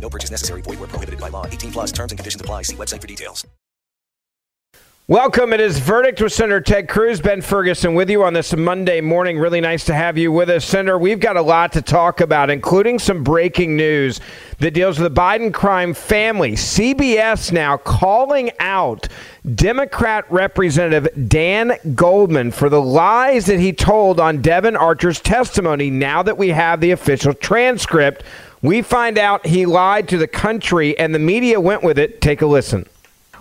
No purchase necessary. Void where prohibited by law. 18 plus terms and conditions apply. See website for details. Welcome. It is Verdict with Senator Ted Cruz. Ben Ferguson with you on this Monday morning. Really nice to have you with us, Senator. We've got a lot to talk about, including some breaking news that deals with the Biden crime family. CBS now calling out Democrat Representative Dan Goldman for the lies that he told on Devon Archer's testimony now that we have the official transcript. We find out he lied to the country and the media went with it. Take a listen.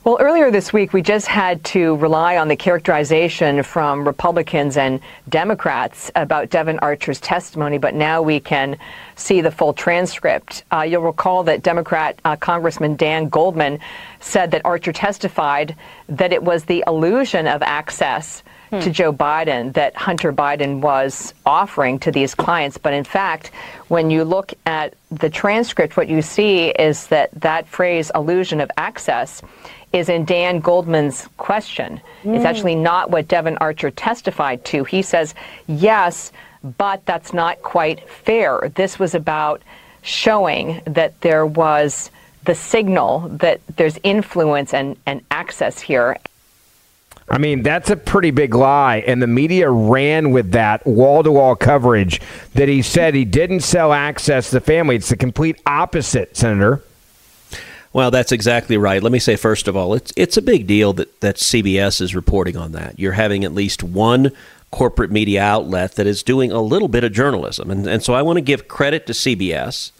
Well, earlier this week, we just had to rely on the characterization from Republicans and Democrats about Devon Archer's testimony, but now we can see the full transcript. Uh, you'll recall that Democrat uh, Congressman Dan Goldman said that Archer testified that it was the illusion of access hmm. to Joe Biden that Hunter Biden was offering to these clients. But in fact, when you look at the transcript, what you see is that that phrase, illusion of access, is in Dan Goldman's question. Mm. It's actually not what Devon Archer testified to. He says, yes, but that's not quite fair. This was about showing that there was the signal that there's influence and, and access here. I mean, that's a pretty big lie. And the media ran with that wall to wall coverage that he said he didn't sell access to the family. It's the complete opposite, Senator. Well, that's exactly right. Let me say first of all, it's it's a big deal that that CBS is reporting on that. You're having at least one corporate media outlet that is doing a little bit of journalism, and and so I want to give credit to CBS.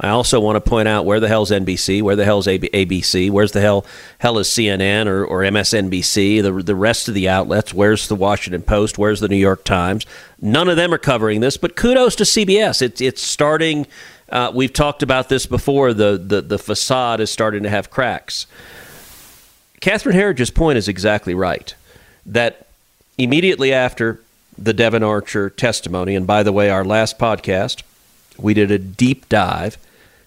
I also want to point out where the hell's NBC, where the hell's ABC, where's the hell hell is CNN or, or MSNBC, the the rest of the outlets. Where's the Washington Post? Where's the New York Times? None of them are covering this, but kudos to CBS. It's it's starting uh, we've talked about this before. The, the, the facade is starting to have cracks. Catherine Herridge's point is exactly right. That immediately after the Devon Archer testimony, and by the way, our last podcast, we did a deep dive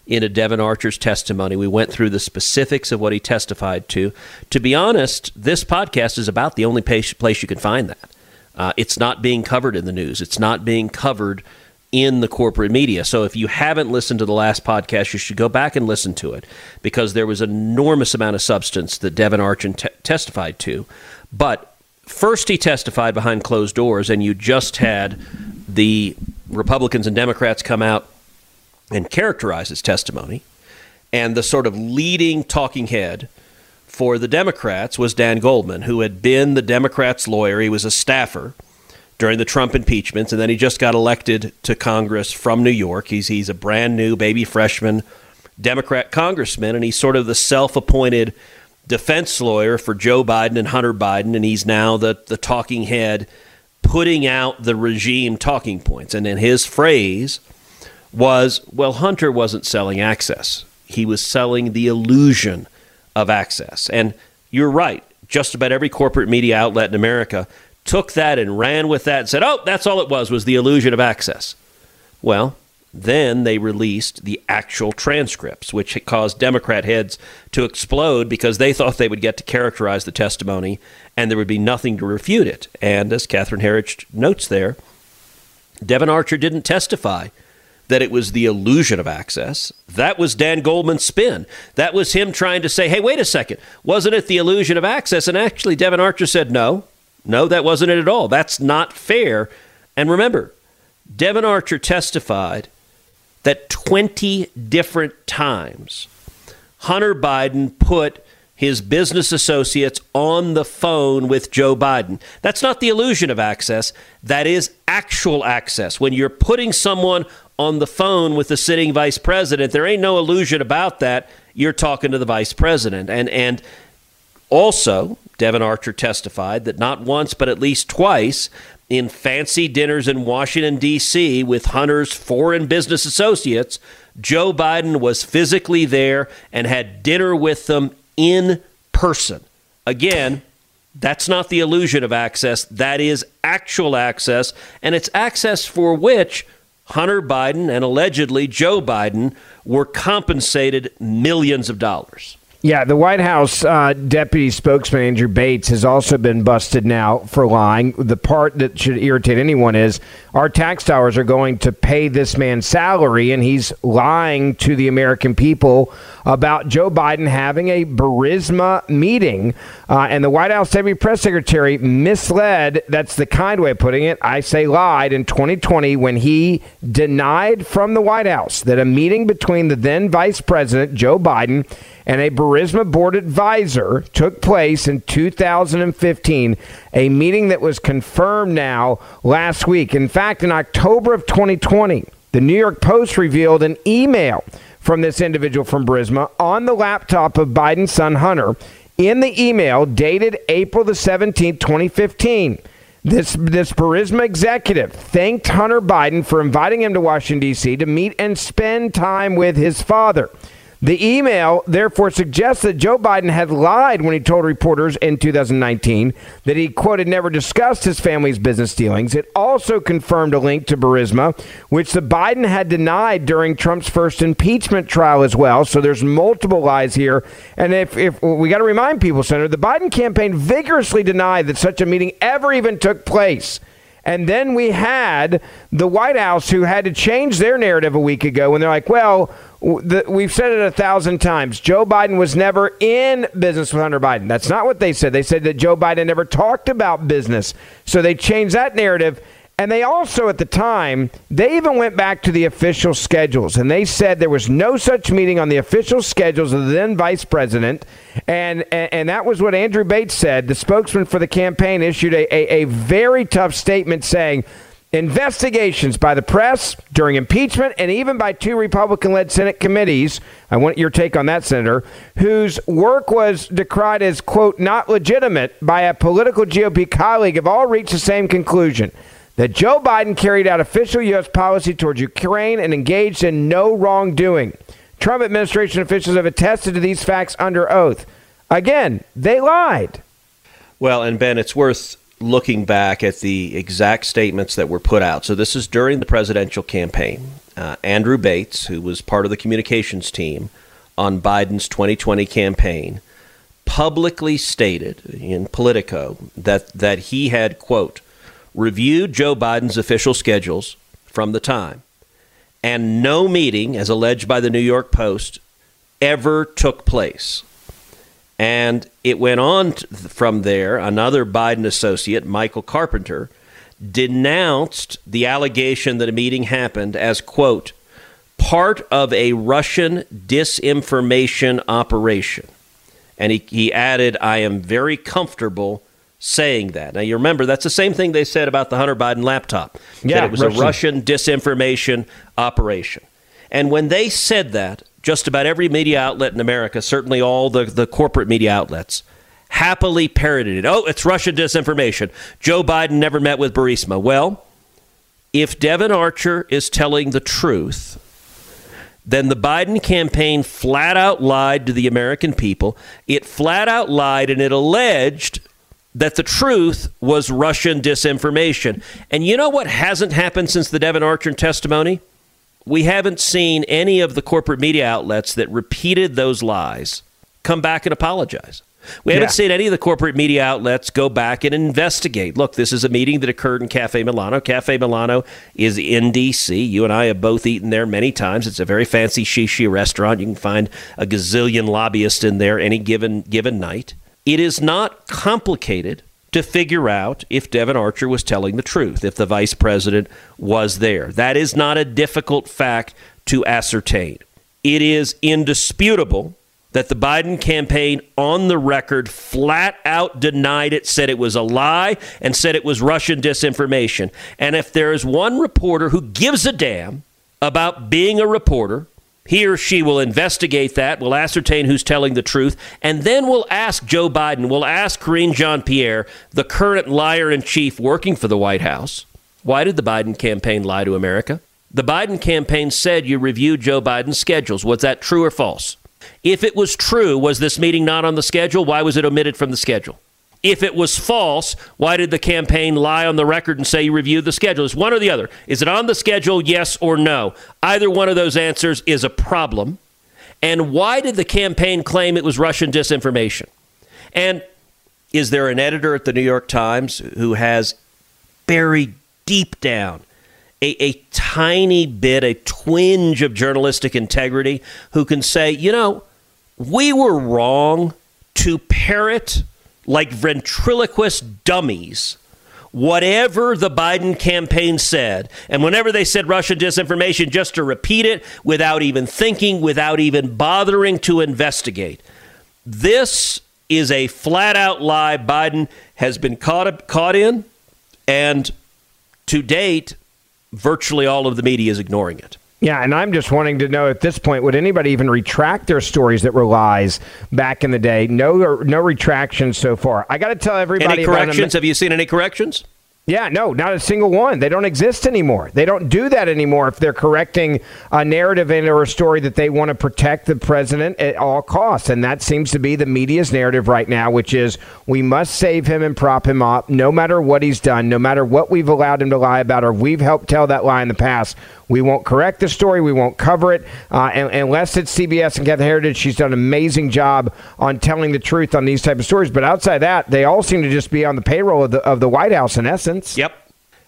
into Devon Archer's testimony. We went through the specifics of what he testified to. To be honest, this podcast is about the only place you can find that. Uh, it's not being covered in the news. It's not being covered in the corporate media. So if you haven't listened to the last podcast, you should go back and listen to it because there was an enormous amount of substance that Devon Archer t- testified to. But first, he testified behind closed doors, and you just had the Republicans and Democrats come out and characterize his testimony. And the sort of leading talking head for the Democrats was Dan Goldman, who had been the Democrats' lawyer. He was a staffer during the Trump impeachments, and then he just got elected to Congress from New York. He's he's a brand new baby freshman Democrat congressman, and he's sort of the self-appointed defense lawyer for Joe Biden and Hunter Biden, and he's now the the talking head, putting out the regime talking points. And then his phrase was, "Well, Hunter wasn't selling access; he was selling the illusion of access." And you're right. Just about every corporate media outlet in America took that and ran with that and said, oh, that's all it was, was the illusion of access. Well, then they released the actual transcripts, which caused Democrat heads to explode because they thought they would get to characterize the testimony and there would be nothing to refute it. And as Catherine Herridge notes there, Devon Archer didn't testify that it was the illusion of access. That was Dan Goldman's spin. That was him trying to say, hey, wait a second, wasn't it the illusion of access? And actually, Devon Archer said, no, no, that wasn't it at all. That's not fair. And remember, Devon Archer testified that 20 different times Hunter Biden put his business associates on the phone with Joe Biden. That's not the illusion of access, that is actual access. When you're putting someone on the phone with the sitting vice president, there ain't no illusion about that. You're talking to the vice president. And and also, Devon Archer testified that not once but at least twice in fancy dinners in Washington D.C. with Hunter's foreign business associates, Joe Biden was physically there and had dinner with them in person. Again, that's not the illusion of access. That is actual access, and it's access for which Hunter Biden and allegedly Joe Biden were compensated millions of dollars. Yeah, the White House uh, deputy spokesman Andrew Bates has also been busted now for lying. The part that should irritate anyone is our tax dollars are going to pay this man's salary, and he's lying to the American people about Joe Biden having a Burisma meeting. Uh, and the White House deputy press secretary misled, that's the kind way of putting it, I say lied, in 2020 when he denied from the White House that a meeting between the then vice president, Joe Biden, and a Burisma board advisor took place in 2015, a meeting that was confirmed now last week. In fact, in October of 2020, the New York Post revealed an email from this individual from Burisma on the laptop of Biden's son Hunter. In the email dated April the 17th, 2015, this this Burisma executive thanked Hunter Biden for inviting him to Washington D.C. to meet and spend time with his father. The email therefore suggests that Joe Biden had lied when he told reporters in 2019 that he, quote, had never discussed his family's business dealings. It also confirmed a link to Burisma, which the Biden had denied during Trump's first impeachment trial as well. So there's multiple lies here. And if, if we got to remind people, Senator, the Biden campaign vigorously denied that such a meeting ever even took place. And then we had the White House who had to change their narrative a week ago when they're like, well, we've said it a thousand times. Joe Biden was never in business with Hunter Biden. That's not what they said. They said that Joe Biden never talked about business. So they changed that narrative. And they also, at the time, they even went back to the official schedules and they said there was no such meeting on the official schedules of the then vice president. And, and, and that was what Andrew Bates said. The spokesman for the campaign issued a, a, a very tough statement saying Investigations by the press during impeachment and even by two Republican led Senate committees. I want your take on that, Senator, whose work was decried as, quote, not legitimate by a political GOP colleague, have all reached the same conclusion that Joe Biden carried out official U.S. policy towards Ukraine and engaged in no wrongdoing. Trump administration officials have attested to these facts under oath. Again, they lied. Well, and Ben, it's worth looking back at the exact statements that were put out. So this is during the presidential campaign. Uh, Andrew Bates, who was part of the communications team on Biden's 2020 campaign, publicly stated in Politico that that he had quote reviewed Joe Biden's official schedules from the time, and no meeting, as alleged by the New York Post, ever took place. And it went on from there. Another Biden associate, Michael Carpenter, denounced the allegation that a meeting happened as, quote, part of a Russian disinformation operation. And he, he added, I am very comfortable saying that. Now, you remember, that's the same thing they said about the Hunter Biden laptop. Yeah, that it was Russian. a Russian disinformation operation. And when they said that, just about every media outlet in America, certainly all the, the corporate media outlets, happily parroted it. Oh, it's Russian disinformation. Joe Biden never met with Burisma. Well, if Devon Archer is telling the truth, then the Biden campaign flat out lied to the American people. It flat out lied and it alleged that the truth was Russian disinformation. And you know what hasn't happened since the Devon Archer testimony? We haven't seen any of the corporate media outlets that repeated those lies come back and apologize. We haven't seen any of the corporate media outlets go back and investigate. Look, this is a meeting that occurred in Cafe Milano. Cafe Milano is in D.C. You and I have both eaten there many times. It's a very fancy shishi restaurant. You can find a gazillion lobbyists in there any given given night. It is not complicated to figure out if Devon Archer was telling the truth, if the vice president was there. That is not a difficult fact to ascertain. It is indisputable that the Biden campaign on the record flat out denied it, said it was a lie, and said it was Russian disinformation. And if there is one reporter who gives a damn about being a reporter, he or she will investigate that, will ascertain who's telling the truth, and then we'll ask Joe Biden, we'll ask Karine Jean Pierre, the current liar in chief working for the White House, why did the Biden campaign lie to America? The Biden campaign said you reviewed Joe Biden's schedules. Was that true or false? If it was true, was this meeting not on the schedule? Why was it omitted from the schedule? If it was false, why did the campaign lie on the record and say you reviewed the schedule? It's one or the other. Is it on the schedule, yes or no? Either one of those answers is a problem. And why did the campaign claim it was Russian disinformation? And is there an editor at the New York Times who has buried deep down a, a tiny bit, a twinge of journalistic integrity who can say, you know, we were wrong to parrot like ventriloquist dummies whatever the Biden campaign said, and whenever they said Russian disinformation, just to repeat it without even thinking, without even bothering to investigate. This is a flat out lie Biden has been caught, caught in, and to date, virtually all of the media is ignoring it. Yeah, and I'm just wanting to know at this point, would anybody even retract their stories that were lies back in the day? No, no retractions so far. I got to tell everybody. Any corrections? Have you seen any corrections? Yeah, no, not a single one. They don't exist anymore. They don't do that anymore if they're correcting a narrative or a story that they want to protect the president at all costs. And that seems to be the media's narrative right now, which is we must save him and prop him up no matter what he's done, no matter what we've allowed him to lie about or we've helped tell that lie in the past. We won't correct the story. We won't cover it uh, unless it's CBS and Cathy Herridge. She's done an amazing job on telling the truth on these type of stories. But outside that, they all seem to just be on the payroll of the of the White House in essence. Yep.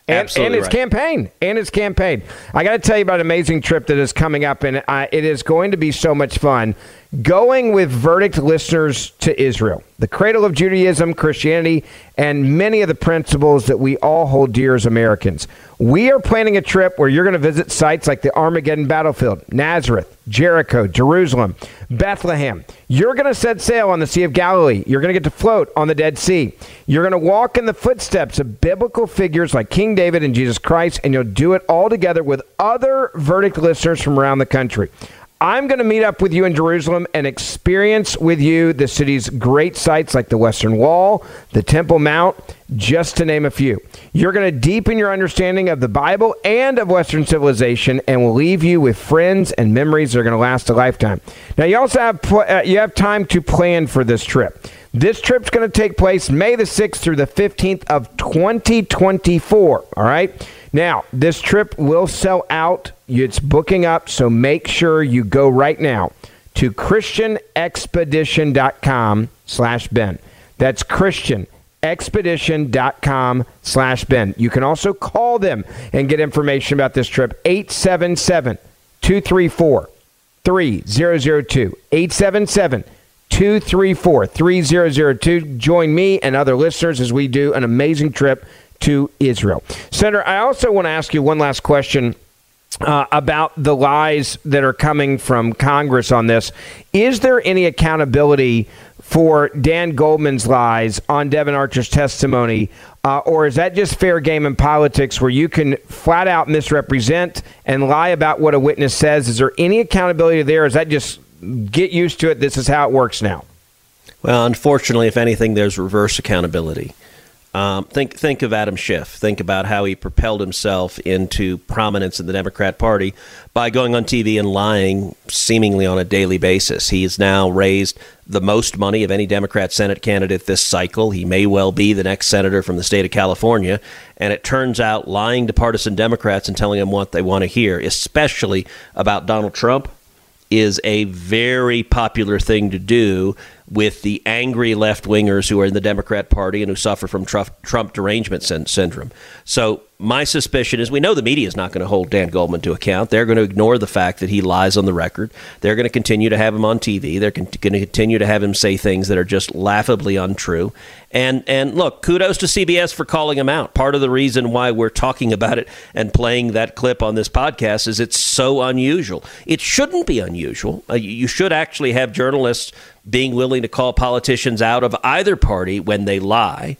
And, and, his right. campaign and his campaign. I got to tell you about an amazing trip that is coming up, and uh, it is going to be so much fun. Going with verdict listeners to Israel, the cradle of Judaism, Christianity, and many of the principles that we all hold dear as Americans. We are planning a trip where you're going to visit sites like the Armageddon battlefield, Nazareth, Jericho, Jerusalem, Bethlehem. You're going to set sail on the Sea of Galilee. You're going to get to float on the Dead Sea. You're going to walk in the footsteps of biblical figures like King David and Jesus Christ, and you'll do it all together with other verdict listeners from around the country. I'm going to meet up with you in Jerusalem and experience with you the city's great sites like the Western Wall, the Temple Mount, just to name a few. You're going to deepen your understanding of the Bible and of Western civilization, and will leave you with friends and memories that are going to last a lifetime. Now, you also have pl- uh, you have time to plan for this trip. This trip's going to take place May the 6th through the 15th of 2024. All right. Now, this trip will sell out. It's booking up, so make sure you go right now to christianexpedition.com slash Ben. That's christianexpedition.com slash Ben. You can also call them and get information about this trip. 877 234 3002. 877 234 3002. Join me and other listeners as we do an amazing trip to Israel. Senator, I also want to ask you one last question. Uh, about the lies that are coming from Congress on this. Is there any accountability for Dan Goldman's lies on Devon Archer's testimony? Uh, or is that just fair game in politics where you can flat out misrepresent and lie about what a witness says? Is there any accountability there? Is that just get used to it? This is how it works now? Well, unfortunately, if anything, there's reverse accountability. Um, think think of Adam Schiff. Think about how he propelled himself into prominence in the Democrat Party by going on TV and lying seemingly on a daily basis. He has now raised the most money of any Democrat Senate candidate this cycle. He may well be the next senator from the state of California. And it turns out lying to partisan Democrats and telling them what they want to hear, especially about Donald Trump, is a very popular thing to do with the angry left wingers who are in the Democrat Party and who suffer from Trump, derangement syndrome. So my suspicion is we know the media is not going to hold Dan Goldman to account. They're going to ignore the fact that he lies on the record. They're going to continue to have him on TV. They're going to continue to have him say things that are just laughably untrue. And and look, kudos to CBS for calling him out. Part of the reason why we're talking about it and playing that clip on this podcast is it's so unusual. It shouldn't be unusual. Uh, you should actually have journalists being willing to call politicians out of either party when they lie.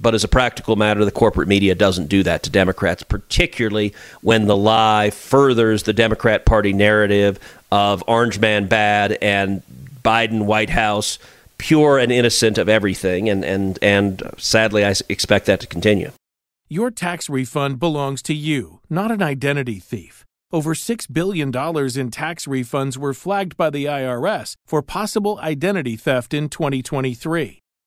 But as a practical matter, the corporate media doesn't do that to Democrats, particularly when the lie furthers the Democrat Party narrative of Orange Man bad and Biden White House pure and innocent of everything. And, and, and sadly, I expect that to continue. Your tax refund belongs to you, not an identity thief. Over $6 billion in tax refunds were flagged by the IRS for possible identity theft in 2023.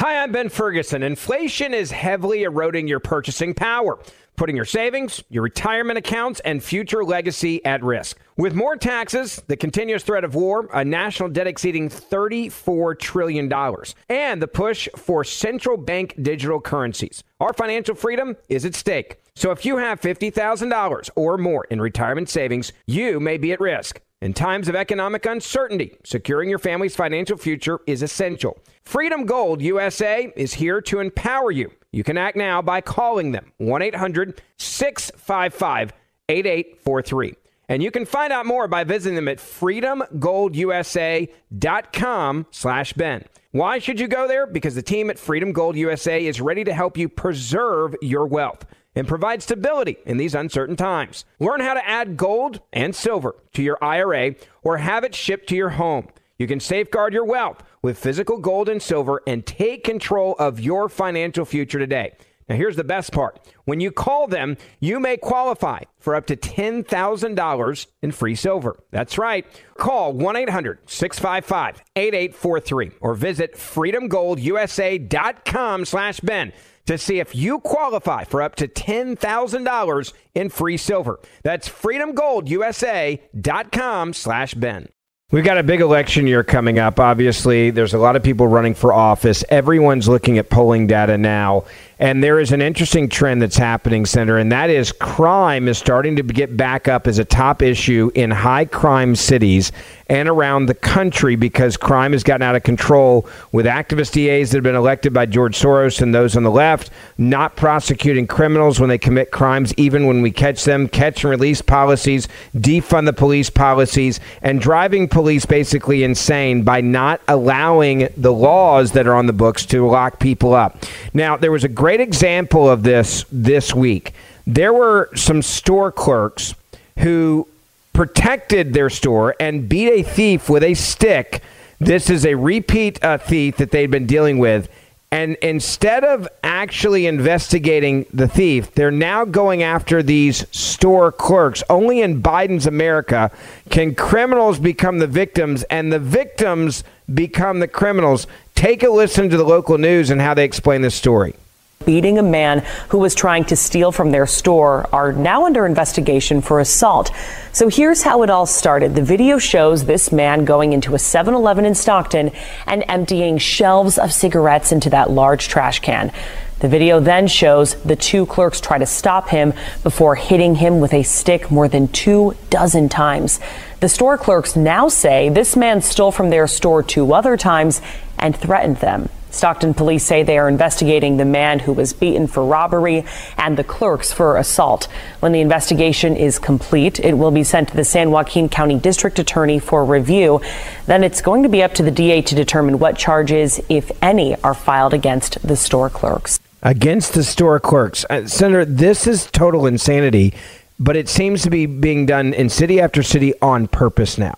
Hi, I'm Ben Ferguson. Inflation is heavily eroding your purchasing power, putting your savings, your retirement accounts, and future legacy at risk. With more taxes, the continuous threat of war, a national debt exceeding $34 trillion, and the push for central bank digital currencies, our financial freedom is at stake. So if you have $50,000 or more in retirement savings, you may be at risk. In times of economic uncertainty, securing your family's financial future is essential. Freedom Gold USA is here to empower you. You can act now by calling them 1 800 655 8843. And you can find out more by visiting them at freedomgoldusa.com slash Ben. Why should you go there? Because the team at Freedom Gold USA is ready to help you preserve your wealth and provide stability in these uncertain times. Learn how to add gold and silver to your IRA or have it shipped to your home. You can safeguard your wealth with physical gold and silver and take control of your financial future today. Now, here's the best part. When you call them, you may qualify for up to $10,000 in free silver. That's right. Call 1 800 655 8843 or visit freedomgoldusa.com slash Ben to see if you qualify for up to $10,000 in free silver. That's freedomgoldusa.com slash Ben. We've got a big election year coming up. Obviously, there's a lot of people running for office. Everyone's looking at polling data now. And there is an interesting trend that's happening, Senator, and that is crime is starting to get back up as a top issue in high crime cities and around the country because crime has gotten out of control with activist DAs that have been elected by George Soros and those on the left not prosecuting criminals when they commit crimes, even when we catch them, catch and release policies, defund the police policies, and driving police basically insane by not allowing the laws that are on the books to lock people up. Now, there was a great example of this this week. There were some store clerks who protected their store and beat a thief with a stick. This is a repeat uh, thief that they'd been dealing with. And instead of actually investigating the thief, they're now going after these store clerks. Only in Biden's America can criminals become the victims and the victims become the criminals. Take a listen to the local news and how they explain this story beating a man who was trying to steal from their store are now under investigation for assault. So here's how it all started. The video shows this man going into a 7 Eleven in Stockton and emptying shelves of cigarettes into that large trash can. The video then shows the two clerks try to stop him before hitting him with a stick more than two dozen times. The store clerks now say this man stole from their store two other times and threatened them. Stockton police say they are investigating the man who was beaten for robbery and the clerks for assault. When the investigation is complete, it will be sent to the San Joaquin County District Attorney for review. Then it's going to be up to the DA to determine what charges, if any, are filed against the store clerks. Against the store clerks. Uh, Senator, this is total insanity, but it seems to be being done in city after city on purpose now.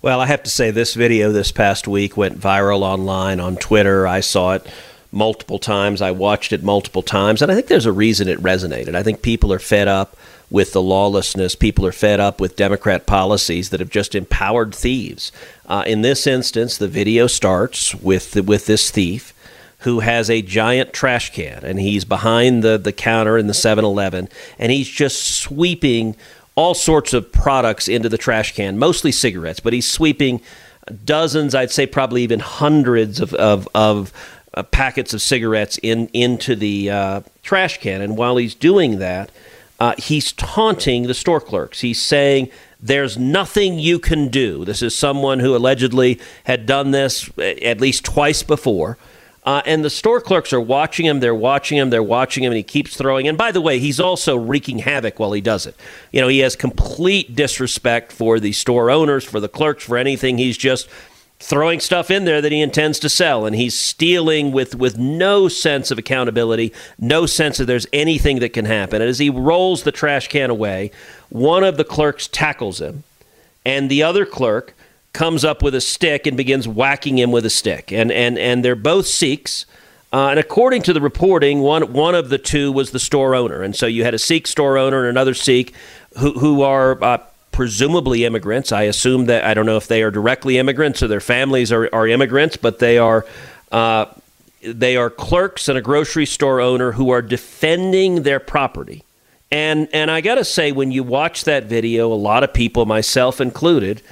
Well, I have to say, this video this past week went viral online on Twitter. I saw it multiple times. I watched it multiple times. And I think there's a reason it resonated. I think people are fed up with the lawlessness. People are fed up with Democrat policies that have just empowered thieves. Uh, in this instance, the video starts with, the, with this thief who has a giant trash can and he's behind the, the counter in the 7 Eleven and he's just sweeping all sorts of products into the trash can, mostly cigarettes, but he's sweeping dozens, I'd say probably even hundreds of, of, of uh, packets of cigarettes in into the uh, trash can. And while he's doing that, uh, he's taunting the store clerks. He's saying, There's nothing you can do. This is someone who allegedly had done this uh, at least twice before. Uh, and the store clerks are watching him. They're watching him. They're watching him, and he keeps throwing. And by the way, he's also wreaking havoc while he does it. You know, he has complete disrespect for the store owners, for the clerks, for anything. He's just throwing stuff in there that he intends to sell, and he's stealing with with no sense of accountability, no sense that there's anything that can happen. And as he rolls the trash can away, one of the clerks tackles him, and the other clerk comes up with a stick and begins whacking him with a stick. And and and they're both Sikhs. Uh, and according to the reporting, one one of the two was the store owner, and so you had a Sikh store owner and another Sikh who who are uh, presumably immigrants. I assume that I don't know if they are directly immigrants or their families are, are immigrants, but they are uh, they are clerks and a grocery store owner who are defending their property. And and I got to say, when you watch that video, a lot of people, myself included,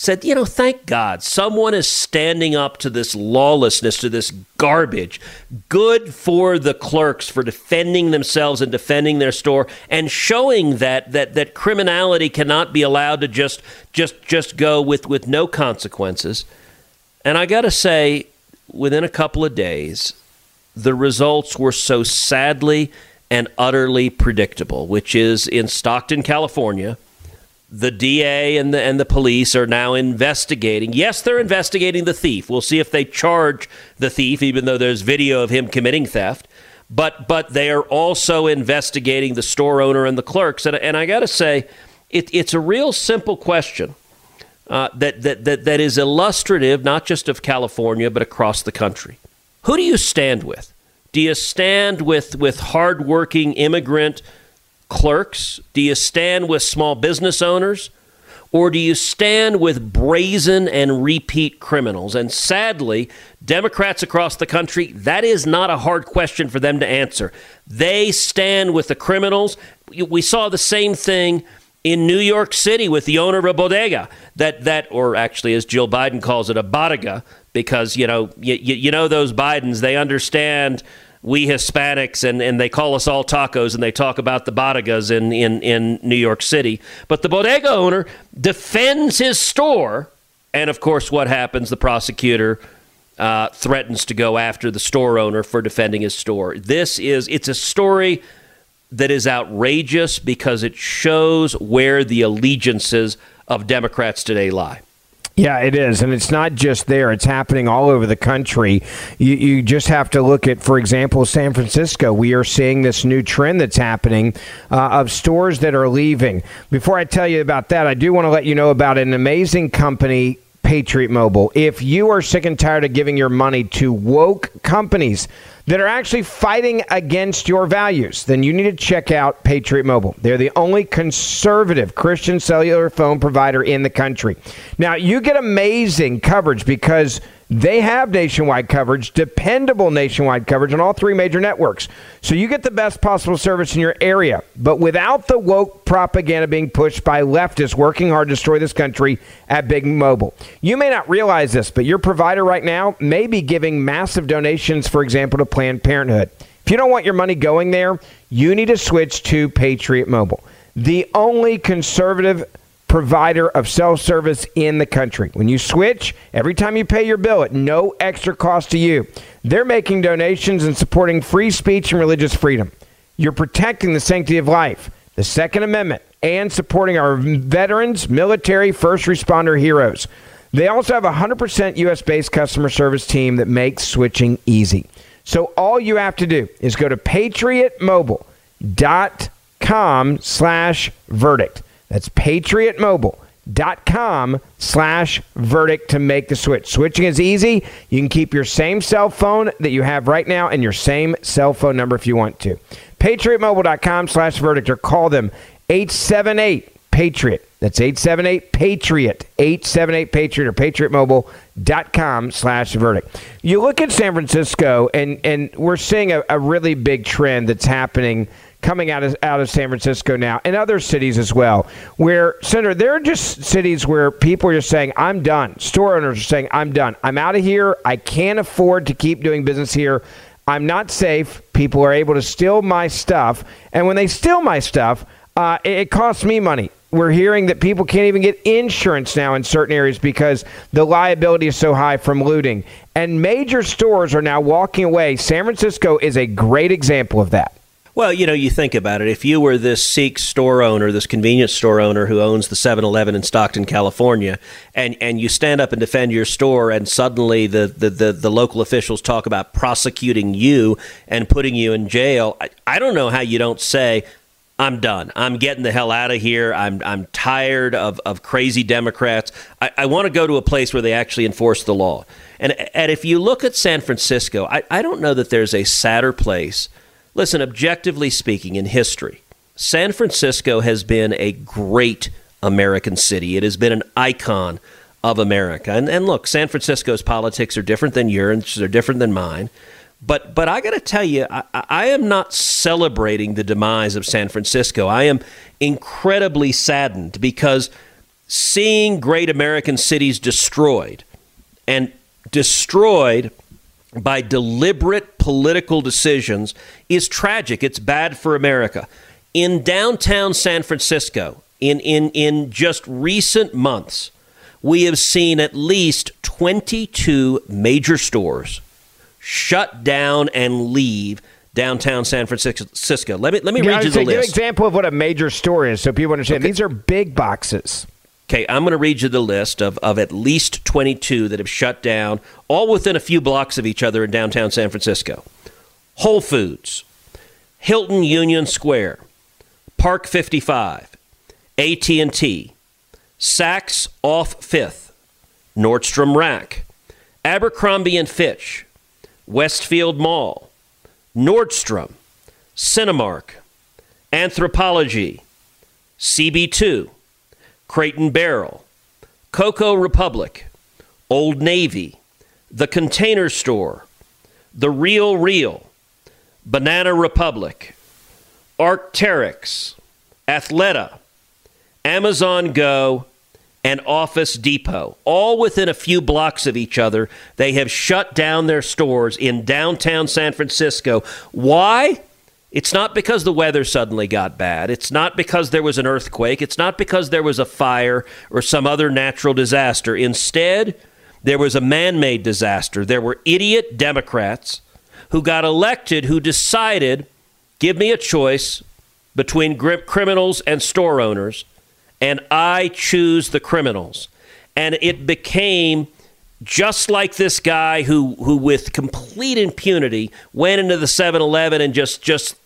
said, you know, thank God someone is standing up to this lawlessness, to this garbage. Good for the clerks for defending themselves and defending their store and showing that that that criminality cannot be allowed to just just just go with with no consequences. And I got to say, within a couple of days, the results were so sadly and utterly predictable, which is in Stockton, California the DA and the and the police are now investigating. Yes, they're investigating the thief. We'll see if they charge the thief, even though there's video of him committing theft. But but they are also investigating the store owner and the clerks. And, and I got to say, it, it's a real simple question uh, that, that that that is illustrative not just of California but across the country. Who do you stand with? Do you stand with with hardworking immigrant? Clerks? Do you stand with small business owners? Or do you stand with brazen and repeat criminals? And sadly, Democrats across the country, that is not a hard question for them to answer. They stand with the criminals. We saw the same thing in New York City with the owner of a bodega that that or actually as Jill Biden calls it a bodega because you know you, you know those Bidens they understand we Hispanics, and, and they call us all tacos, and they talk about the bodegas in, in, in New York City. But the bodega owner defends his store, and of course, what happens? The prosecutor uh, threatens to go after the store owner for defending his store. This is it's a story that is outrageous because it shows where the allegiances of Democrats today lie. Yeah, it is. And it's not just there, it's happening all over the country. You, you just have to look at, for example, San Francisco. We are seeing this new trend that's happening uh, of stores that are leaving. Before I tell you about that, I do want to let you know about an amazing company Patriot Mobile. If you are sick and tired of giving your money to woke companies, that are actually fighting against your values, then you need to check out Patriot Mobile. They're the only conservative Christian cellular phone provider in the country. Now, you get amazing coverage because they have nationwide coverage, dependable nationwide coverage on all three major networks. So you get the best possible service in your area, but without the woke propaganda being pushed by leftists working hard to destroy this country at Big Mobile. You may not realize this, but your provider right now may be giving massive donations, for example, to Planned Parenthood. If you don't want your money going there, you need to switch to Patriot Mobile, the only conservative provider of self service in the country. When you switch, every time you pay your bill at no extra cost to you, they're making donations and supporting free speech and religious freedom. You're protecting the sanctity of life, the Second Amendment, and supporting our veterans, military, first responder heroes. They also have a 100% US based customer service team that makes switching easy. So all you have to do is go to patriotmobile.com slash verdict. That's patriotmobile.com slash verdict to make the switch. Switching is easy. You can keep your same cell phone that you have right now and your same cell phone number if you want to. Patriotmobile.com slash verdict or call them 878 Patriot. That's 878 Patriot. 878 Patriot or patriotmobile.com slash verdict. You look at San Francisco, and, and we're seeing a, a really big trend that's happening coming out of out of San Francisco now and other cities as well. Where Senator, there are just cities where people are just saying, "I'm done." Store owners are saying, "I'm done. I'm out of here. I can't afford to keep doing business here. I'm not safe. People are able to steal my stuff, and when they steal my stuff, uh, it, it costs me money." We're hearing that people can't even get insurance now in certain areas because the liability is so high from looting. And major stores are now walking away. San Francisco is a great example of that. Well, you know, you think about it. If you were this Sikh store owner, this convenience store owner who owns the 7-Eleven in Stockton, California, and, and you stand up and defend your store, and suddenly the, the, the, the local officials talk about prosecuting you and putting you in jail, I, I don't know how you don't say, I'm done. I'm getting the hell out of here. I'm I'm tired of, of crazy Democrats. I, I want to go to a place where they actually enforce the law. And and if you look at San Francisco, I, I don't know that there's a sadder place Listen, objectively speaking, in history, San Francisco has been a great American city. It has been an icon of America. And, and look, San Francisco's politics are different than yours, they're different than mine. But but I got to tell you, I, I, am not celebrating the demise of San Francisco. I am incredibly saddened because seeing great American cities destroyed and destroyed by deliberate political decisions is tragic. It's bad for America. In downtown San Francisco, in, in, in just recent months, we have seen at least 22 major stores shut down and leave downtown San Francisco. Let me let me read you the list. Give an example of what a major store is, so people understand. Okay. These are big boxes. Okay, I'm going to read you the list of, of at least 22 that have shut down, all within a few blocks of each other in downtown San Francisco. Whole Foods, Hilton Union Square, Park 55, AT&T, Saks off 5th, Nordstrom Rack, Abercrombie and Fitch, Westfield Mall, Nordstrom, Cinemark, Anthropologie, CB2, Crate and Barrel, Coco Republic, Old Navy, The Container Store, The Real Real, Banana Republic, Arc'teryx, Athleta, Amazon Go, and Office Depot, all within a few blocks of each other. They have shut down their stores in downtown San Francisco. Why? It's not because the weather suddenly got bad. It's not because there was an earthquake. It's not because there was a fire or some other natural disaster. Instead, there was a man made disaster. There were idiot Democrats who got elected who decided give me a choice between criminals and store owners, and I choose the criminals. And it became just like this guy who who with complete impunity went into the 7-Eleven and just just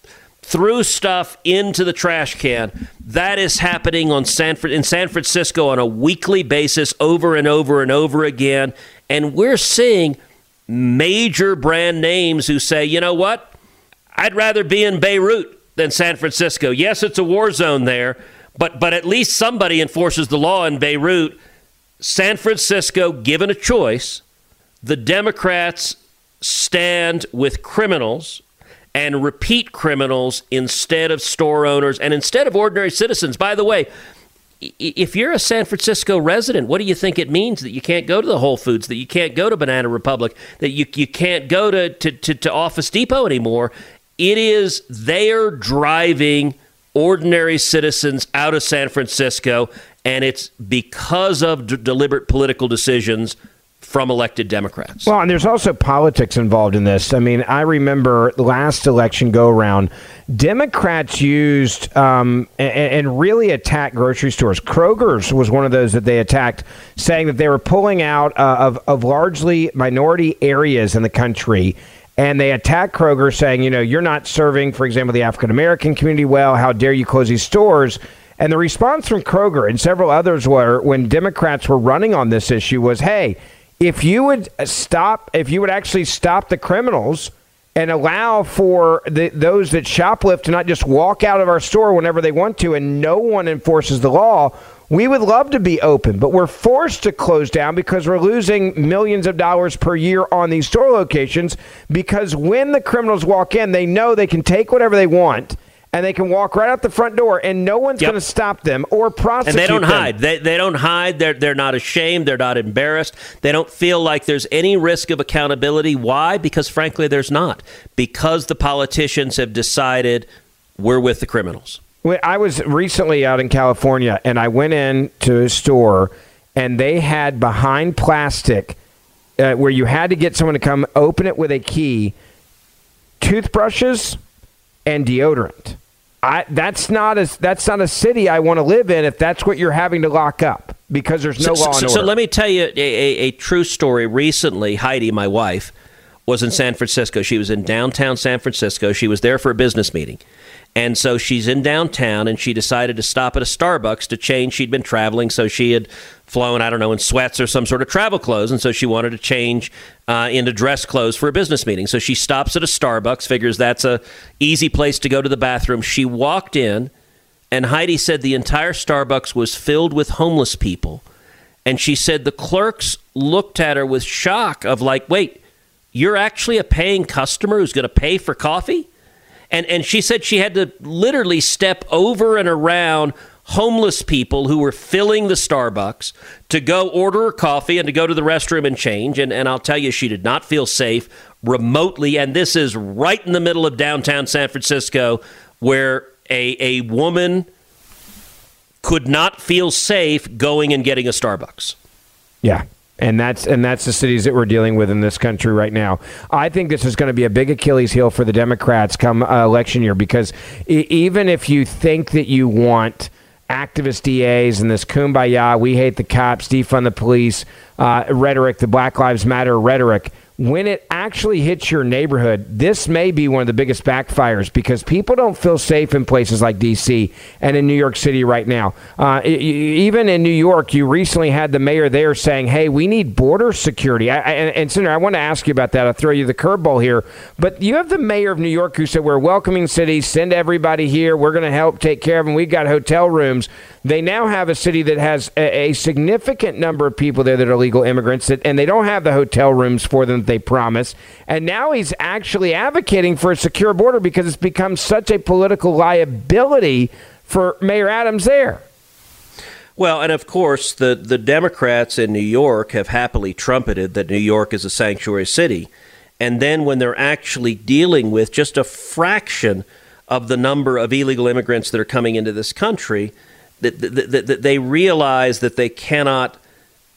threw stuff into the trash can. That is happening on San in San Francisco on a weekly basis over and over and over again and we're seeing major brand names who say, "You know what? I'd rather be in Beirut than San Francisco. Yes, it's a war zone there, but but at least somebody enforces the law in Beirut." San Francisco, given a choice, the Democrats stand with criminals and repeat criminals instead of store owners and instead of ordinary citizens. By the way, if you're a San Francisco resident, what do you think it means that you can't go to the Whole Foods, that you can't go to Banana Republic, that you, you can't go to, to, to, to Office Depot anymore? It is they're driving ordinary citizens out of San Francisco and it's because of d- deliberate political decisions from elected Democrats. Well, and there's also politics involved in this. I mean, I remember last election go around, Democrats used um, and, and, really attacked grocery stores. Kroger's was one of those that they attacked, saying that they were pulling out uh, of, of largely minority areas in the country. And they attacked Kroger, saying, you know, you're not serving, for example, the African American community well. How dare you close these stores? And the response from Kroger and several others were, when Democrats were running on this issue, was, hey, if you would stop, if you would actually stop the criminals and allow for the, those that shoplift to not just walk out of our store whenever they want to and no one enforces the law, we would love to be open, but we're forced to close down because we're losing millions of dollars per year on these store locations because when the criminals walk in, they know they can take whatever they want and they can walk right out the front door, and no one's yep. going to stop them or prosecute. Them. And they don't them. hide. They, they don't hide. They're they're not ashamed. They're not embarrassed. They don't feel like there's any risk of accountability. Why? Because frankly, there's not. Because the politicians have decided we're with the criminals. I was recently out in California, and I went in to a store, and they had behind plastic. Uh, where you had to get someone to come open it with a key, toothbrushes and deodorant. I, that's not a that's not a city I want to live in if that's what you're having to lock up because there's no so, law and so, order. So let me tell you a, a, a, true story. Recently, Heidi, my wife, was in San Francisco. She was in downtown San Francisco. She was there for a business meeting, and so she's in downtown, and she decided to stop at a Starbucks to change. She'd been traveling, so she had flown, I don't know, in sweats or some sort of travel clothes. And so she wanted to change uh, into dress clothes for a business meeting. So she stops at a Starbucks, figures that's a easy place to go to the bathroom. She walked in, and Heidi said the entire Starbucks was filled with homeless people. And she said the clerks looked at her with shock of like, wait, you're actually a paying customer who's going to pay for coffee? And, and she said she had to literally step over and around homeless people who were filling the Starbucks to go order a coffee and to go to the restroom and change. And, and I'll tell you, she did not feel safe remotely. And this is right in the middle of downtown San Francisco where a, a woman could not feel safe going and getting a Starbucks. Yeah. And that's and that's the cities that we're dealing with in this country right now. I think this is going to be a big Achilles heel for the Democrats come uh, election year because e- even if you think that you want activist DAs and this kumbaya, we hate the cops, defund the police uh, rhetoric, the Black Lives Matter rhetoric when it actually hits your neighborhood, this may be one of the biggest backfires because people don't feel safe in places like D.C. and in New York City right now. Uh, even in New York, you recently had the mayor there saying, "Hey, we need border security." I, I, and, Senator, I want to ask you about that. I'll throw you the curveball here, but you have the mayor of New York who said, "We're welcoming city. Send everybody here. We're going to help take care of them. We've got hotel rooms." They now have a city that has a, a significant number of people there that are legal immigrants, that, and they don't have the hotel rooms for them that they promise. And now he's actually advocating for a secure border because it's become such a political liability for Mayor Adams there. Well, and of course, the, the Democrats in New York have happily trumpeted that New York is a sanctuary city. And then when they're actually dealing with just a fraction of the number of illegal immigrants that are coming into this country, that, that, that, that they realize that they cannot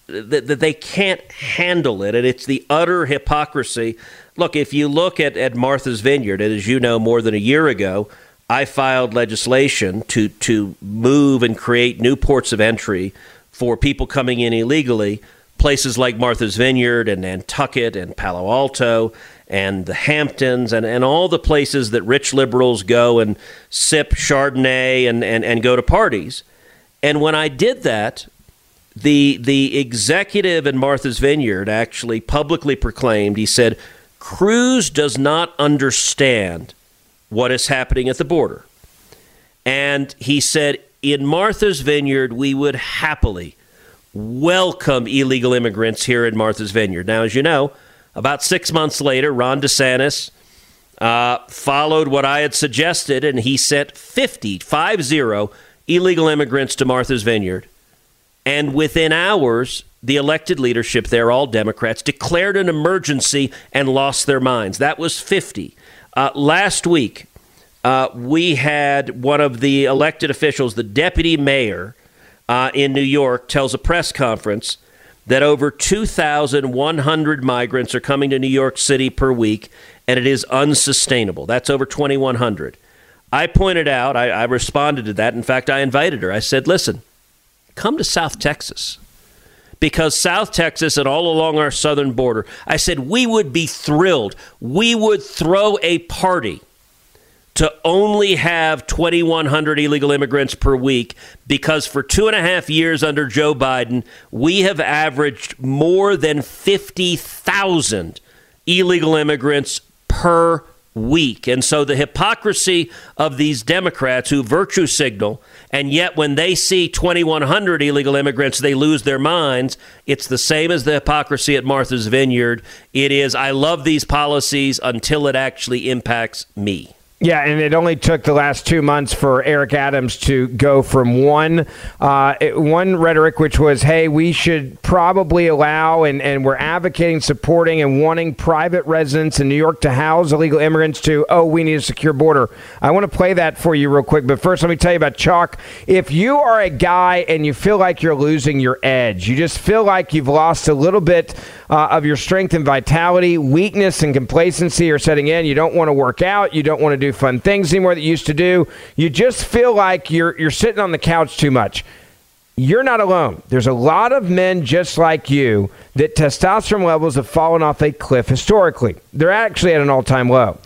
that, that they can't handle it and it's the utter hypocrisy. Look if you look at, at martha's vineyard and as you know more than a year ago i filed legislation to to move and create new ports of entry for people coming in illegally. Places like martha's vineyard and nantucket and palo alto and the hamptons and, and all the places that rich liberals go and sip chardonnay and, and, and go to parties and when I did that, the the executive in Martha's Vineyard actually publicly proclaimed. He said, "Cruz does not understand what is happening at the border," and he said, "In Martha's Vineyard, we would happily welcome illegal immigrants here in Martha's Vineyard." Now, as you know, about six months later, Ron DeSantis uh, followed what I had suggested, and he sent 50, 5 0 illegal immigrants to Martha's Vineyard. And within hours, the elected leadership there, all Democrats, declared an emergency and lost their minds. That was 50. Uh, last week, uh, we had one of the elected officials, the deputy mayor uh, in New York tells a press conference that over 2,100 migrants are coming to New York City per week, and it is unsustainable. That's over 2,100. I pointed out, I, I responded to that. In fact, I invited her. I said, listen, come to South Texas because South Texas and all along our southern border, I said we would be thrilled. We would throw a party to only have 2,100 illegal immigrants per week because for two and a half years under Joe Biden, we have averaged more than 50,000 illegal immigrants per week. And so the hypocrisy of these Democrats who virtue signal, and yet when they see 2,100 illegal immigrants, they lose their minds. It's the same as the hypocrisy at Martha's Vineyard. It is, I love these policies until it actually impacts me. Yeah, and it only took the last two months for Eric Adams to go from one uh, one rhetoric, which was, "Hey, we should probably allow and, and we're advocating, supporting, and wanting private residents in New York to house illegal immigrants," to, "Oh, we need a secure border." I want to play that for you real quick, but first, let me tell you about Choq. If you are a guy and you feel like you're losing your edge, you just feel like you've lost a little bit uh, of your strength and vitality, weakness and complacency are setting in. You don't want to work out. You don't want to do fun things anymore that you used to do. You just feel like you're you're sitting on the couch too much. You're not alone. There's a lot of men just like you that testosterone levels have fallen off a cliff historically. They're actually at an all-time low.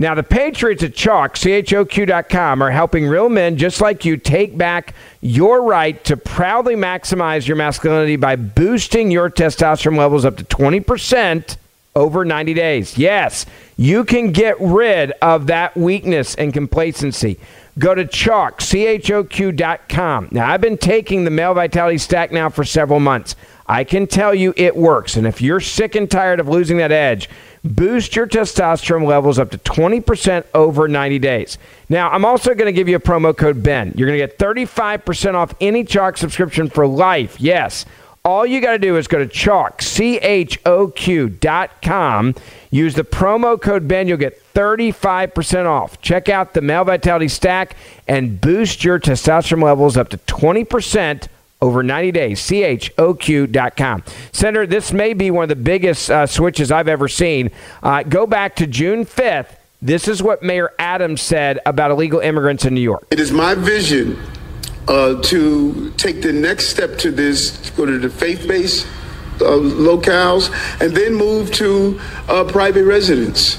Now, the Patriots at Choq, CHOQ.com, are helping real men just like you take back your right to proudly maximize your masculinity by boosting your testosterone levels up to 20% over 90 days. Yes, you can get rid of that weakness and complacency. Go to Choq, C-H-O-Q.com. Now, I've been taking the Male Vitality Stack now for several months. I can tell you it works. And if you're sick and tired of losing that edge, boost your testosterone levels up to 20% over 90 days. Now, I'm also going to give you a promo code BEN. You're going to get 35% off any Choq subscription for life. Yes. All you got to do is go to Choq, C-H-O-Q dot com. Use the promo code BEN. You'll get 35% off. Check out the Male Vitality Stack and boost your testosterone levels up to 20% over 90 days. CHOQ.com. Senator, this may be one of the biggest uh, switches I've ever seen. Uh, go back to June 5th. This is what Mayor Adams said about illegal immigrants in New York. It is my vision uh, to take the next step to this, to go to the faith based uh, locales, and then move to uh, private residence.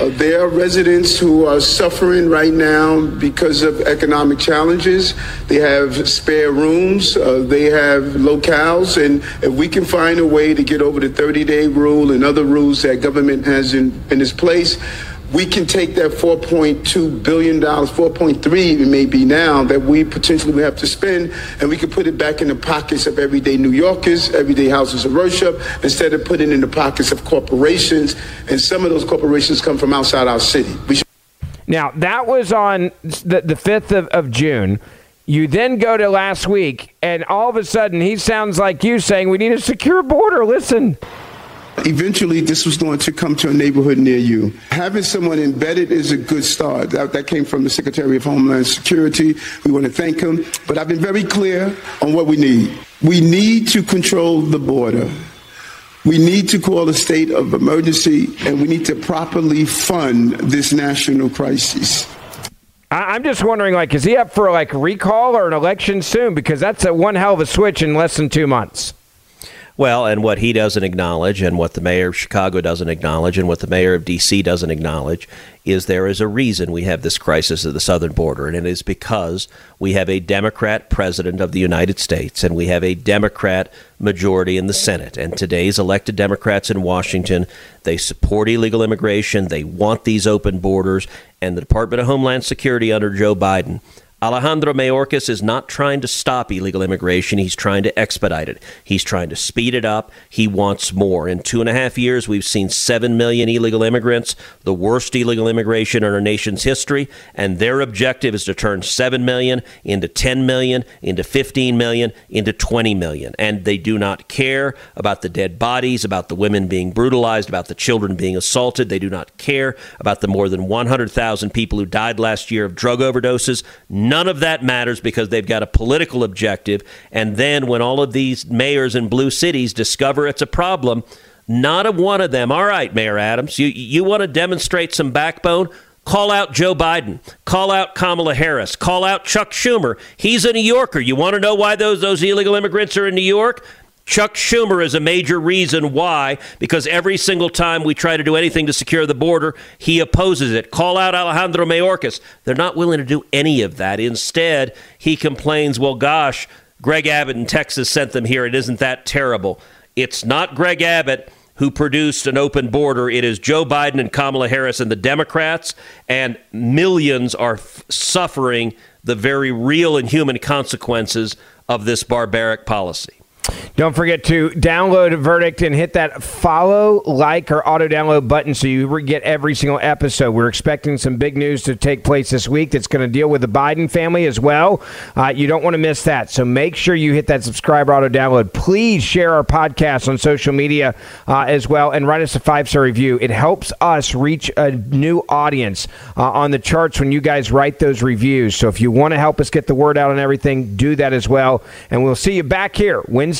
Uh, there are residents who are suffering right now because of economic challenges. They have spare rooms, uh, they have locales, and if we can find a way to get over the 30 day rule and other rules that government has in, in its place, we can take that 4.2 billion dollars, 4.3 it may be now that we potentially have to spend, and we can put it back in the pockets of everyday New Yorkers, everyday houses of worship, instead of putting it in the pockets of corporations. And some of those corporations come from outside our city. Should- now that was on the, the 5th of, of June. You then go to last week, and all of a sudden he sounds like you saying we need a secure border. Listen. Eventually, this was going to come to a neighborhood near you. Having someone embedded is a good start. That, that came from the Secretary of Homeland Security. We want to thank him. But I've been very clear on what we need. We need to control the border. We need to call a state of emergency, and we need to properly fund this national crisis. I'm just wondering, like, is he up for like a recall or an election soon? Because that's a one hell of a switch in less than two months. Well, and what he doesn't acknowledge, and what the mayor of Chicago doesn't acknowledge, and what the mayor of D.C. doesn't acknowledge, is there is a reason we have this crisis at the southern border, and it is because we have a Democrat president of the United States, and we have a Democrat majority in the Senate. And today's elected Democrats in Washington, they support illegal immigration, they want these open borders, and the Department of Homeland Security under Joe Biden Alejandro Mayorkas is not trying to stop illegal immigration. He's trying to expedite it. He's trying to speed it up. He wants more. In two and a half years, we've seen 7 million illegal immigrants, the worst illegal immigration in our nation's history. And their objective is to turn 7 million into 10 million, into 15 million, into 20 million. And they do not care about the dead bodies, about the women being brutalized, about the children being assaulted. They do not care about the more than 100,000 people who died last year of drug overdoses None of that matters because they've got a political objective. And then when all of these mayors in blue cities discover it's a problem, not a one of them. All right, Mayor Adams, you, you want to demonstrate some backbone? Call out Joe Biden. Call out Kamala Harris. Call out Chuck Schumer. He's a New Yorker. You want to know why those, those illegal immigrants are in New York? Chuck Schumer is a major reason why, because every single time we try to do anything to secure the border, he opposes it. Call out Alejandro Mayorkas. They're not willing to do any of that. Instead, he complains, well, gosh, Greg Abbott in Texas sent them here. It isn't that terrible. It's not Greg Abbott who produced an open border. It is Joe Biden and Kamala Harris and the Democrats, and millions are f- suffering the very real and human consequences of this barbaric policy. Don't forget to download Verdict and hit that follow, like, or auto download button so you get every single episode. We're expecting some big news to take place this week that's going to deal with the Biden family as well. Uh, you don't want to miss that. So make sure you hit that subscribe, auto download. Please share our podcast on social media uh, as well and write us a five star review. It helps us reach a new audience uh, on the charts when you guys write those reviews. So if you want to help us get the word out on everything, do that as well. And we'll see you back here Wednesday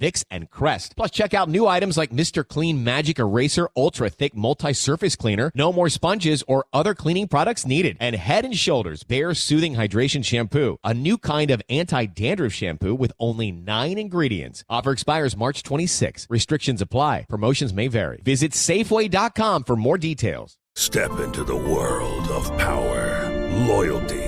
Vicks, and Crest. Plus, check out new items like Mr. Clean Magic Eraser Ultra Thick Multi-Surface Cleaner, no more sponges or other cleaning products needed. And Head and Shoulders Bare Soothing Hydration Shampoo, a new kind of anti-dandruff shampoo with only nine ingredients. Offer expires March 26. Restrictions apply. Promotions may vary. Visit Safeway.com for more details. Step into the world of power, loyalty,